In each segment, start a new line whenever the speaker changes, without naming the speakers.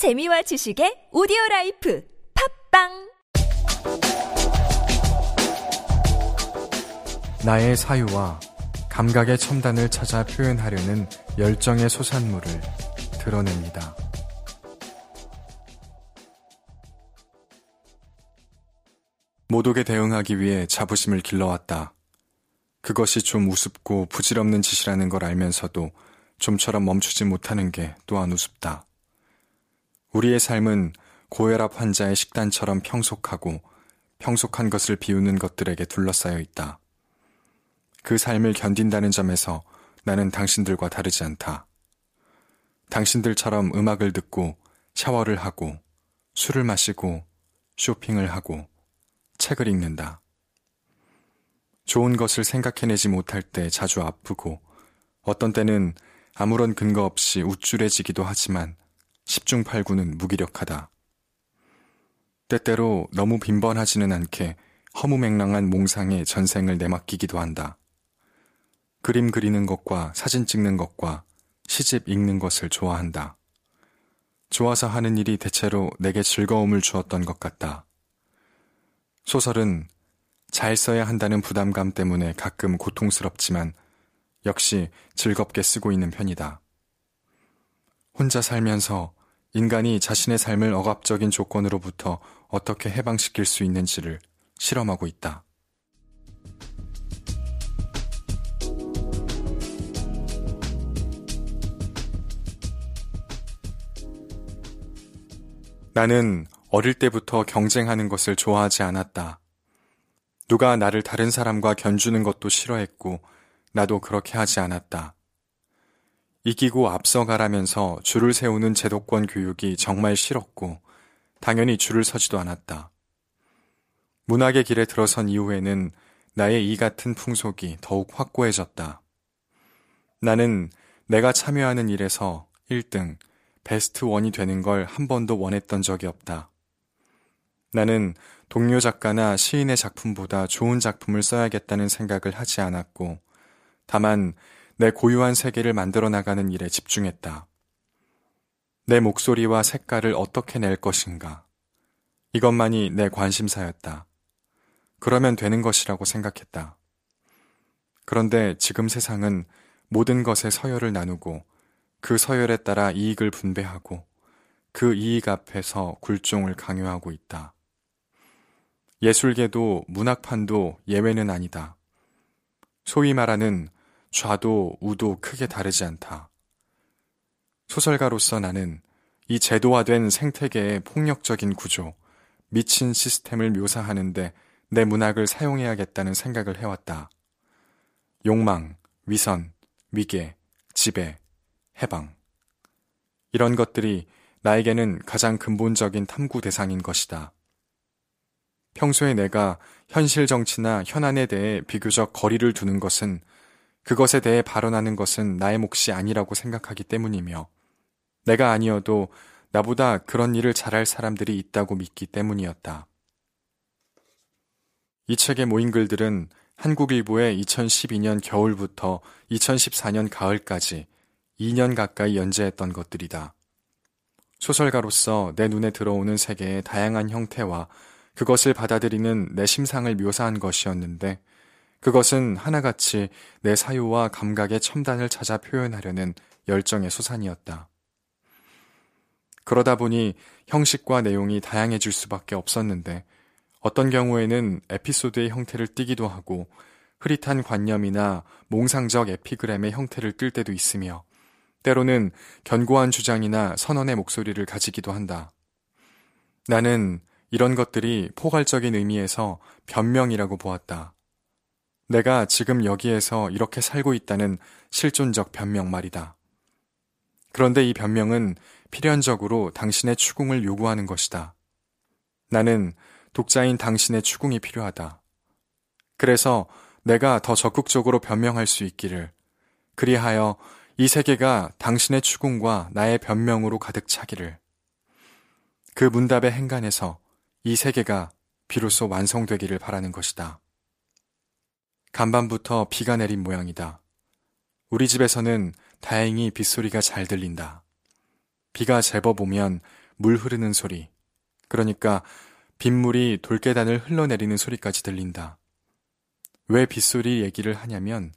재미와 지식의 오디오 라이프 팟빵
나의 사유와 감각의 첨단을 찾아 표현하려는 열정의 소산물을 드러냅니다. 모독에 대응하기 위해 자부심을 길러왔다. 그것이 좀 우습고 부질없는 짓이라는 걸 알면서도 좀처럼 멈추지 못하는 게 또한 우습다. 우리의 삶은 고혈압 환자의 식단처럼 평속하고 평속한 것을 비우는 것들에게 둘러싸여 있다. 그 삶을 견딘다는 점에서 나는 당신들과 다르지 않다. 당신들처럼 음악을 듣고 샤워를 하고 술을 마시고 쇼핑을 하고 책을 읽는다. 좋은 것을 생각해내지 못할 때 자주 아프고 어떤 때는 아무런 근거 없이 우쭐해지기도 하지만 10중 8구는 무기력하다. 때때로 너무 빈번하지는 않게 허무맹랑한 몽상에 전생을 내맡기기도 한다. 그림 그리는 것과 사진 찍는 것과 시집 읽는 것을 좋아한다. 좋아서 하는 일이 대체로 내게 즐거움을 주었던 것 같다. 소설은 잘 써야 한다는 부담감 때문에 가끔 고통스럽지만 역시 즐겁게 쓰고 있는 편이다. 혼자 살면서 인간이 자신의 삶을 억압적인 조건으로부터 어떻게 해방시킬 수 있는지를 실험하고 있다. 나는 어릴 때부터 경쟁하는 것을 좋아하지 않았다. 누가 나를 다른 사람과 견주는 것도 싫어했고, 나도 그렇게 하지 않았다. 이기고 앞서가라면서 줄을 세우는 제도권 교육이 정말 싫었고, 당연히 줄을 서지도 않았다. 문학의 길에 들어선 이후에는 나의 이 같은 풍속이 더욱 확고해졌다. 나는 내가 참여하는 일에서 1등, 베스트 원이 되는 걸 한 번도 원했던 적이 없다. 나는 동료 작가나 시인의 작품보다 좋은 작품을 써야겠다는 생각을 하지 않았고, 다만 내 고유한 세계를 만들어 나가는 일에 집중했다. 내 목소리와 색깔을 어떻게 낼 것인가. 이것만이 내 관심사였다. 그러면 되는 것이라고 생각했다. 그런데 지금 세상은 모든 것에 서열을 나누고 그 서열에 따라 이익을 분배하고 그 이익 앞에서 굴종을 강요하고 있다. 예술계도 문학판도 예외는 아니다. 소위 말하는 좌도 우도 크게 다르지 않다. 소설가로서 나는 이 제도화된 생태계의 폭력적인 구조, 미친 시스템을 묘사하는데 내 문학을 사용해야겠다는 생각을 해왔다. 욕망, 위선, 위계, 지배, 해방. 이런 것들이 나에게는 가장 근본적인 탐구 대상인 것이다. 평소에 내가 현실 정치나 현안에 대해 비교적 거리를 두는 것은 그것에 대해 발언하는 것은 나의 몫이 아니라고 생각하기 때문이며 내가 아니어도 나보다 그런 일을 잘할 사람들이 있다고 믿기 때문이었다. 이 책의 모인 글들은 한국일보에 2012년 겨울부터 2014년 가을까지 2년 가까이 연재했던 것들이다. 소설가로서 내 눈에 들어오는 세계의 다양한 형태와 그것을 받아들이는 내 심상을 묘사한 것이었는데 그것은 하나같이 내 사유와 감각의 첨단을 찾아 표현하려는 열정의 소산이었다. 그러다 보니 형식과 내용이 다양해질 수밖에 없었는데 어떤 경우에는 에피소드의 형태를 띠기도 하고 흐릿한 관념이나 몽상적 에피그램의 형태를 뜰 때도 있으며 때로는 견고한 주장이나 선언의 목소리를 가지기도 한다. 나는 이런 것들이 포괄적인 의미에서 변명이라고 보았다. 내가 지금 여기에서 이렇게 살고 있다는 실존적 변명 말이다. 그런데 이 변명은 필연적으로 당신의 추궁을 요구하는 것이다. 나는 독자인 당신의 추궁이 필요하다. 그래서 내가 더 적극적으로 변명할 수 있기를, 그리하여 이 세계가 당신의 추궁과 나의 변명으로 가득 차기를, 그 문답의 행간에서 이 세계가 비로소 완성되기를 바라는 것이다. 간밤부터 비가 내린 모양이다. 우리 집에서는 다행히 빗소리가 잘 들린다. 비가 제법 오면 물 흐르는 소리, 그러니까 빗물이 돌계단을 흘러내리는 소리까지 들린다. 왜 빗소리 얘기를 하냐면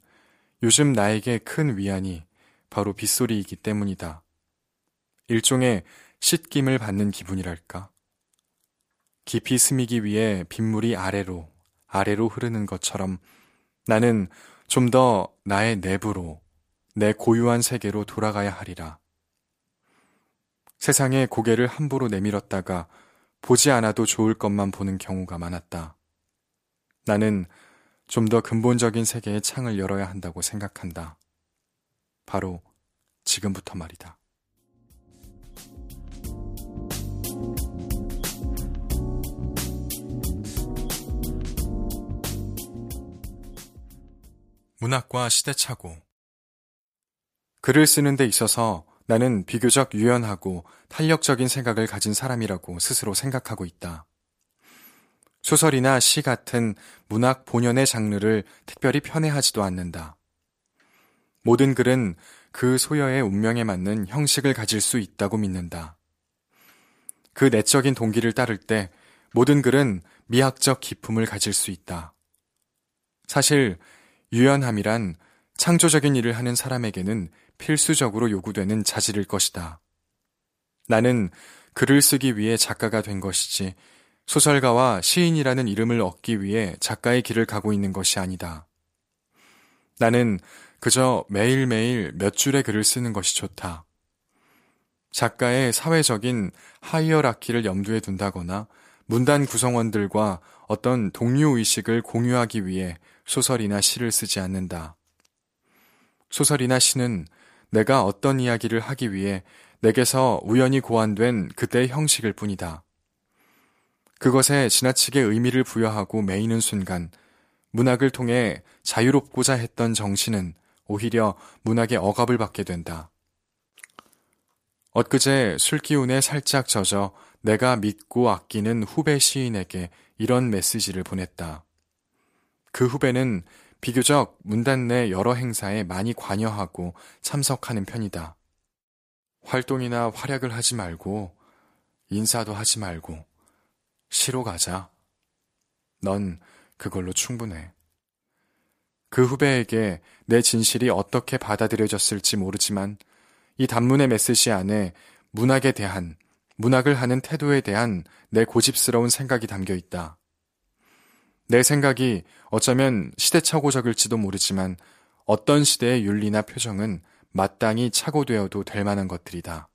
요즘 나에게 큰 위안이 바로 빗소리이기 때문이다. 일종의 씻김을 받는 기분이랄까. 깊이 스미기 위해 빗물이 아래로, 아래로 흐르는 것처럼 나는 좀 더 나의 내부로, 내 고유한 세계로 돌아가야 하리라. 세상에 고개를 함부로 내밀었다가 보지 않아도 좋을 것만 보는 경우가 많았다. 나는 좀 더 근본적인 세계의 창을 열어야 한다고 생각한다. 바로 지금부터 말이다. 문학과 시대착오 글을 쓰는 데 있어서 나는 비교적 유연하고 탄력적인 생각을 가진 사람이라고 스스로 생각하고 있다. 소설이나 시 같은 문학 본연의 장르를 특별히 편애하지도 않는다. 모든 글은 그 소여의 운명에 맞는 형식을 가질 수 있다고 믿는다. 그 내적인 동기를 따를 때 모든 글은 미학적 기품을 가질 수 있다. 사실 유연함이란 창조적인 일을 하는 사람에게는 필수적으로 요구되는 자질일 것이다. 나는 글을 쓰기 위해 작가가 된 것이지 소설가와 시인이라는 이름을 얻기 위해 작가의 길을 가고 있는 것이 아니다. 나는 그저 매일매일 몇 줄의 글을 쓰는 것이 좋다. 작가의 사회적인 하이어라키를 염두에 둔다거나 문단 구성원들과 어떤 동료의식을 공유하기 위해 소설이나 시를 쓰지 않는다. 소설이나 시는 내가 어떤 이야기를 하기 위해 내게서 우연히 고안된 그때의 형식일 뿐이다. 그것에 지나치게 의미를 부여하고 매이는 순간 문학을 통해 자유롭고자 했던 정신은 오히려 문학의 억압을 받게 된다. 엊그제 술기운에 살짝 젖어 내가 믿고 아끼는 후배 시인에게 이런 메시지를 보냈다. 그 후배는 비교적 문단 내 여러 행사에 많이 관여하고 참석하는 편이다. 활동이나 활약을 하지 말고, 인사도 하지 말고, 시로 가자. 넌 그걸로 충분해. 그 후배에게 내 진실이 어떻게 받아들여졌을지 모르지만 이 단문의 메시지 안에 문학에 대한, 문학을 하는 태도에 대한 내 고집스러운 생각이 담겨 있다. 내 생각이 어쩌면 시대착오적일지도 모르지만 어떤 시대의 윤리나 표정은 마땅히 착오되어도 될 만한 것들이다.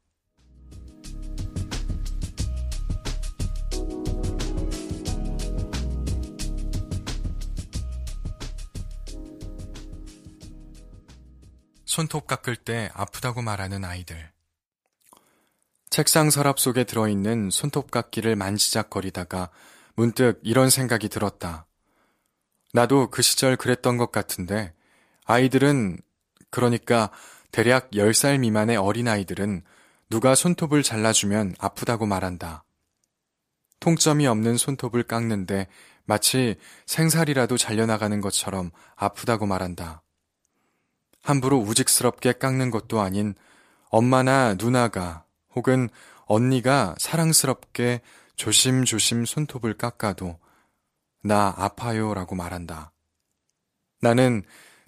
손톱 깎을 때 아프다고 말하는 아이들. 책상 서랍 속에 들어있는 손톱 깎기를 만지작거리다가 문득 이런 생각이 들었다. 나도 그 시절 그랬던 것 같은데 아이들은 그러니까 대략 10살 미만의 어린아이들은 누가 손톱을 잘라주면 아프다고 말한다. 통점이 없는 손톱을 깎는데 마치 생살이라도 잘려나가는 것처럼 아프다고 말한다. 함부로 우직스럽게 깎는 것도 아닌 엄마나 누나가 혹은 언니가 사랑스럽게 조심조심 손톱을 깎아도 나 아파요 라고 말한다. 나는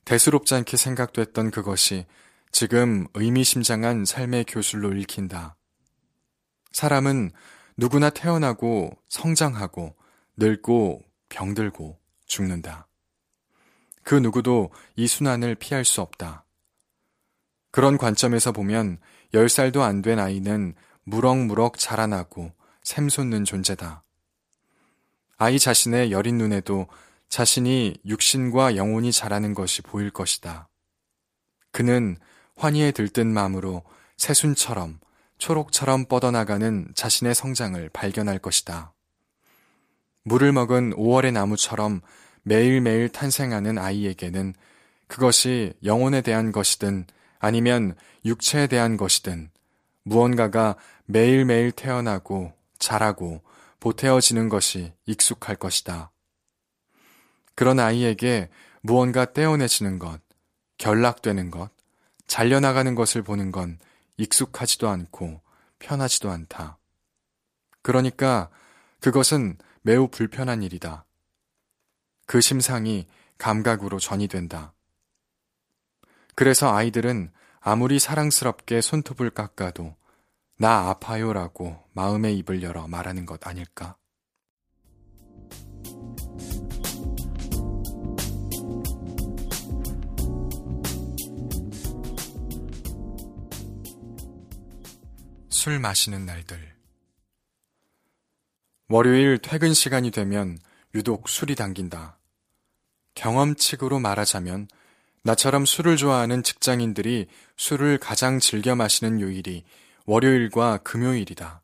대수롭지 않게 생각됐던 그것이 지금 의미심장한 삶의 교술로 읽힌다. 사람은 누구나 태어나고 성장하고 늙고 병들고 죽는다. 그 누구도 이 순환을 피할 수 없다. 그런 관점에서 보면 10살도 안 된 아이는 무럭무럭 자라나고 샘솟는 존재다. 아이 자신의 여린 눈에도 자신이 육신과 영혼이 자라는 것이 보일 것이다. 그는 환희에 들뜬 마음으로 새순처럼 초록처럼 뻗어나가는 자신의 성장을 발견할 것이다. 물을 먹은 5월의 나무처럼 매일매일 탄생하는 아이에게는 그것이 영혼에 대한 것이든 아니면 육체에 대한 것이든 무언가가 매일매일 태어나고 자라고 보태어지는 것이 익숙할 것이다. 그런 아이에게 무언가 떼어내지는 것, 결락되는 것, 잘려나가는 것을 보는 건 익숙하지도 않고 편하지도 않다. 그러니까 그것은 매우 불편한 일이다. 그 심상이 감각으로 전이된다. 그래서 아이들은 아무리 사랑스럽게 손톱을 깎아도 나 아파요라고 마음의 입을 열어 말하는 것 아닐까? 술 마시는 날들. 월요일 퇴근 시간이 되면 유독 술이 당긴다. 경험칙으로 말하자면 나처럼 술을 좋아하는 직장인들이 술을 가장 즐겨 마시는 요일이 월요일과 금요일이다.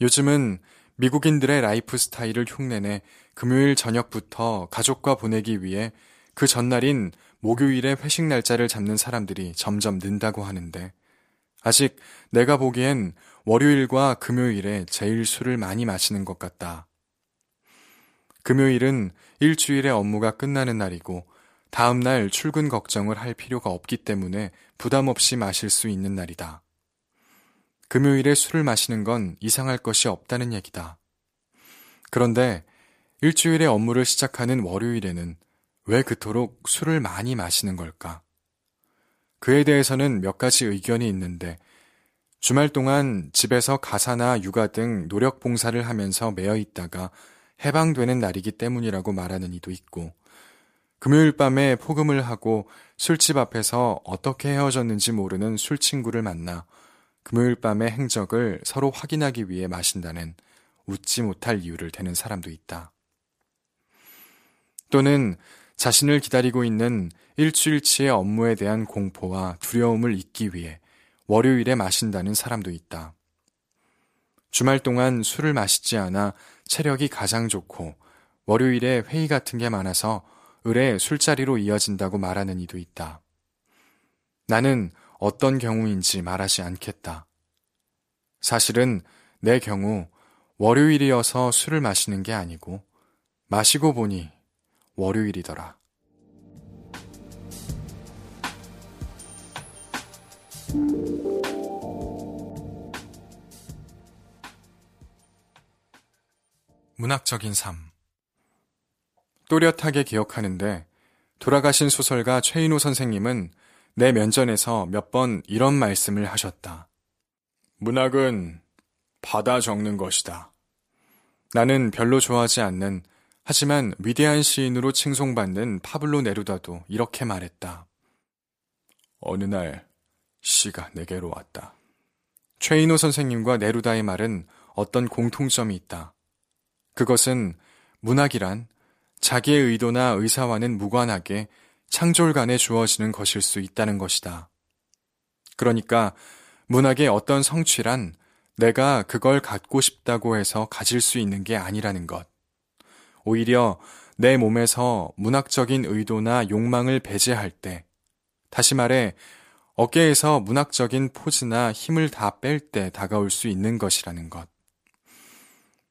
요즘은 미국인들의 라이프 스타일을 흉내내 금요일 저녁부터 가족과 보내기 위해 그 전날인 목요일에 회식 날짜를 잡는 사람들이 점점 는다고 하는데 아직 내가 보기엔 월요일과 금요일에 제일 술을 많이 마시는 것 같다. 금요일은 일주일의 업무가 끝나는 날이고 다음날 출근 걱정을 할 필요가 없기 때문에 부담 없이 마실 수 있는 날이다. 금요일에 술을 마시는 건 이상할 것이 없다는 얘기다. 그런데 일주일의 업무를 시작하는 월요일에는 왜 그토록 술을 많이 마시는 걸까? 그에 대해서는 몇 가지 의견이 있는데 주말 동안 집에서 가사나 육아 등 노력 봉사를 하면서 매여 있다가 해방되는 날이기 때문이라고 말하는 이도 있고 금요일 밤에 포금을 하고 술집 앞에서 어떻게 헤어졌는지 모르는 술 친구를 만나 금요일 밤의 행적을 서로 확인하기 위해 마신다는 웃지 못할 이유를 대는 사람도 있다. 또는 자신을 기다리고 있는 일주일치의 업무에 대한 공포와 두려움을 잊기 위해 월요일에 마신다는 사람도 있다. 주말 동안 술을 마시지 않아 체력이 가장 좋고 월요일에 회의 같은 게 많아서 을에 술자리로 이어진다고 말하는 이도 있다. 나는 어떤 경우인지 말하지 않겠다. 사실은 내 경우 월요일이어서 술을 마시는 게 아니고 마시고 보니 월요일이더라. 문학적인 삶 또렷하게 기억하는데 돌아가신 소설가 최인호 선생님은 내 면전에서 몇 번 이런 말씀을 하셨다. 문학은 받아 적는 것이다. 나는 별로 좋아하지 않는 하지만 위대한 시인으로 칭송받는 파블로 네루다도 이렇게 말했다. 어느 날 시가 내게로 왔다. 최인호 선생님과 네루다의 말은 어떤 공통점이 있다. 그것은 문학이란 자기의 의도나 의사와는 무관하게 창졸간에 주어지는 것일 수 있다는 것이다. 그러니까 문학의 어떤 성취란 내가 그걸 갖고 싶다고 해서 가질 수 있는 게 아니라는 것. 오히려 내 몸에서 문학적인 의도나 욕망을 배제할 때, 다시 말해, 어깨에서 문학적인 포즈나 힘을 다 뺄 때 다가올 수 있는 것이라는 것.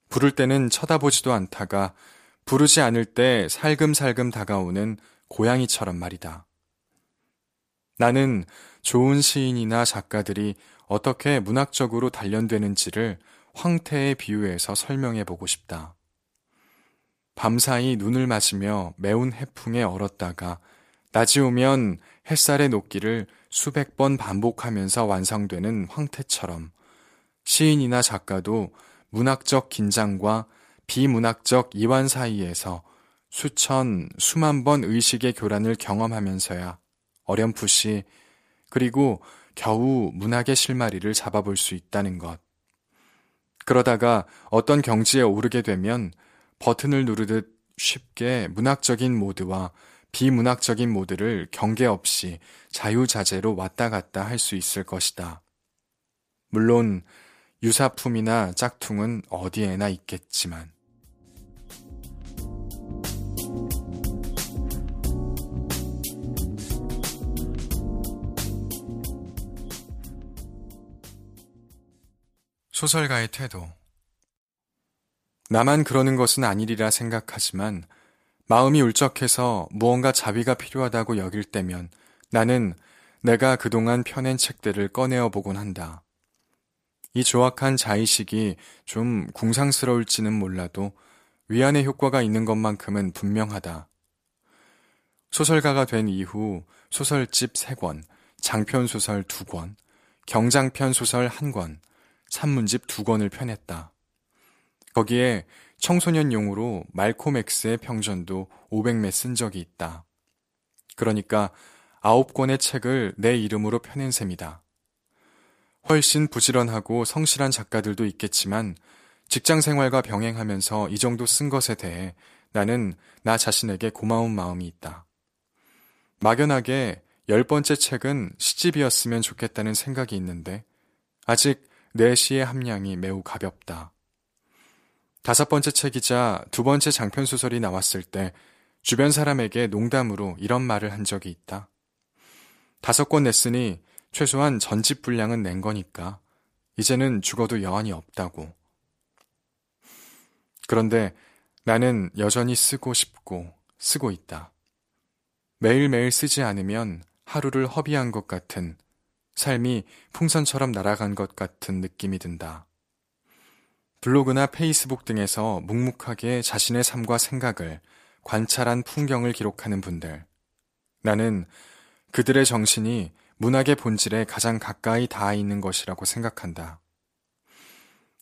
부를 때는 쳐다보지도 않다가 부르지 않을 때 살금살금 다가오는 고양이처럼 말이다. 나는 좋은 시인이나 작가들이 어떻게 문학적으로 단련되는지를 황태에 비유해서 설명해 보고 싶다. 밤사이 눈을 맞으며 매운 해풍에 얼었다가 낮이 오면 햇살의 녹기를 수백 번 반복하면서 완성되는 황태처럼 시인이나 작가도 문학적 긴장과 비문학적 이완 사이에서 수천, 수만 번 의식의 교란을 경험하면서야 어렴풋이 그리고 겨우 문학의 실마리를 잡아볼 수 있다는 것. 그러다가 어떤 경지에 오르게 되면 버튼을 누르듯 쉽게 문학적인 모드와 비문학적인 모드를 경계 없이 자유자재로 왔다 갔다 할 수 있을 것이다. 물론 유사품이나 짝퉁은 어디에나 있겠지만. 소설가의 태도. 나만 그러는 것은 아니리라 생각하지만 마음이 울적해서 무언가 자비가 필요하다고 여길 때면 나는 내가 그동안 펴낸 책들을 꺼내어 보곤 한다. 이 조악한 자의식이 좀 궁상스러울지는 몰라도 위안의 효과가 있는 것만큼은 분명하다. 소설가가 된 이후 소설집 3권, 장편 소설 2권, 경장편 소설 1권, 산문집 2권을 펴냈다. 거기에 청소년용으로 말콤 엑스의 평전도 500매 쓴 적이 있다. 그러니까 9권의 책을 내 이름으로 펴낸 셈이다. 훨씬 부지런하고 성실한 작가들도 있겠지만 직장 생활과 병행하면서 이 정도 쓴 것에 대해 나는 나 자신에게 고마운 마음이 있다. 막연하게 열 번째 책은 시집이었으면 좋겠다는 생각이 있는데 아직 내 시의 함량이 매우 가볍다. 다섯 번째 책이자 두 번째 장편 소설이 나왔을 때 주변 사람에게 농담으로 이런 말을 한 적이 있다. 다섯 권 냈으니 최소한 전집 분량은 낸 거니까 이제는 죽어도 여한이 없다고. 그런데 나는 여전히 쓰고 싶고 쓰고 있다. 매일매일 쓰지 않으면 하루를 허비한 것 같은 삶이 풍선처럼 날아간 것 같은 느낌이 든다. 블로그나 페이스북 등에서 묵묵하게 자신의 삶과 생각을 관찰한 풍경을 기록하는 분들. 나는 그들의 정신이 문학의 본질에 가장 가까이 닿아 있는 것이라고 생각한다.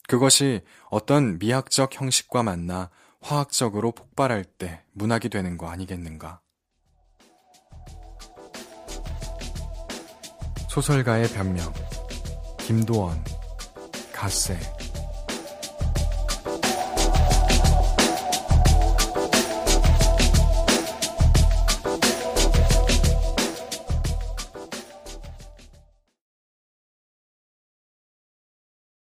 그것이 어떤 미학적 형식과 만나 화학적으로 폭발할 때 문학이 되는 거 아니겠는가. 소설가의 변명 김도원 가세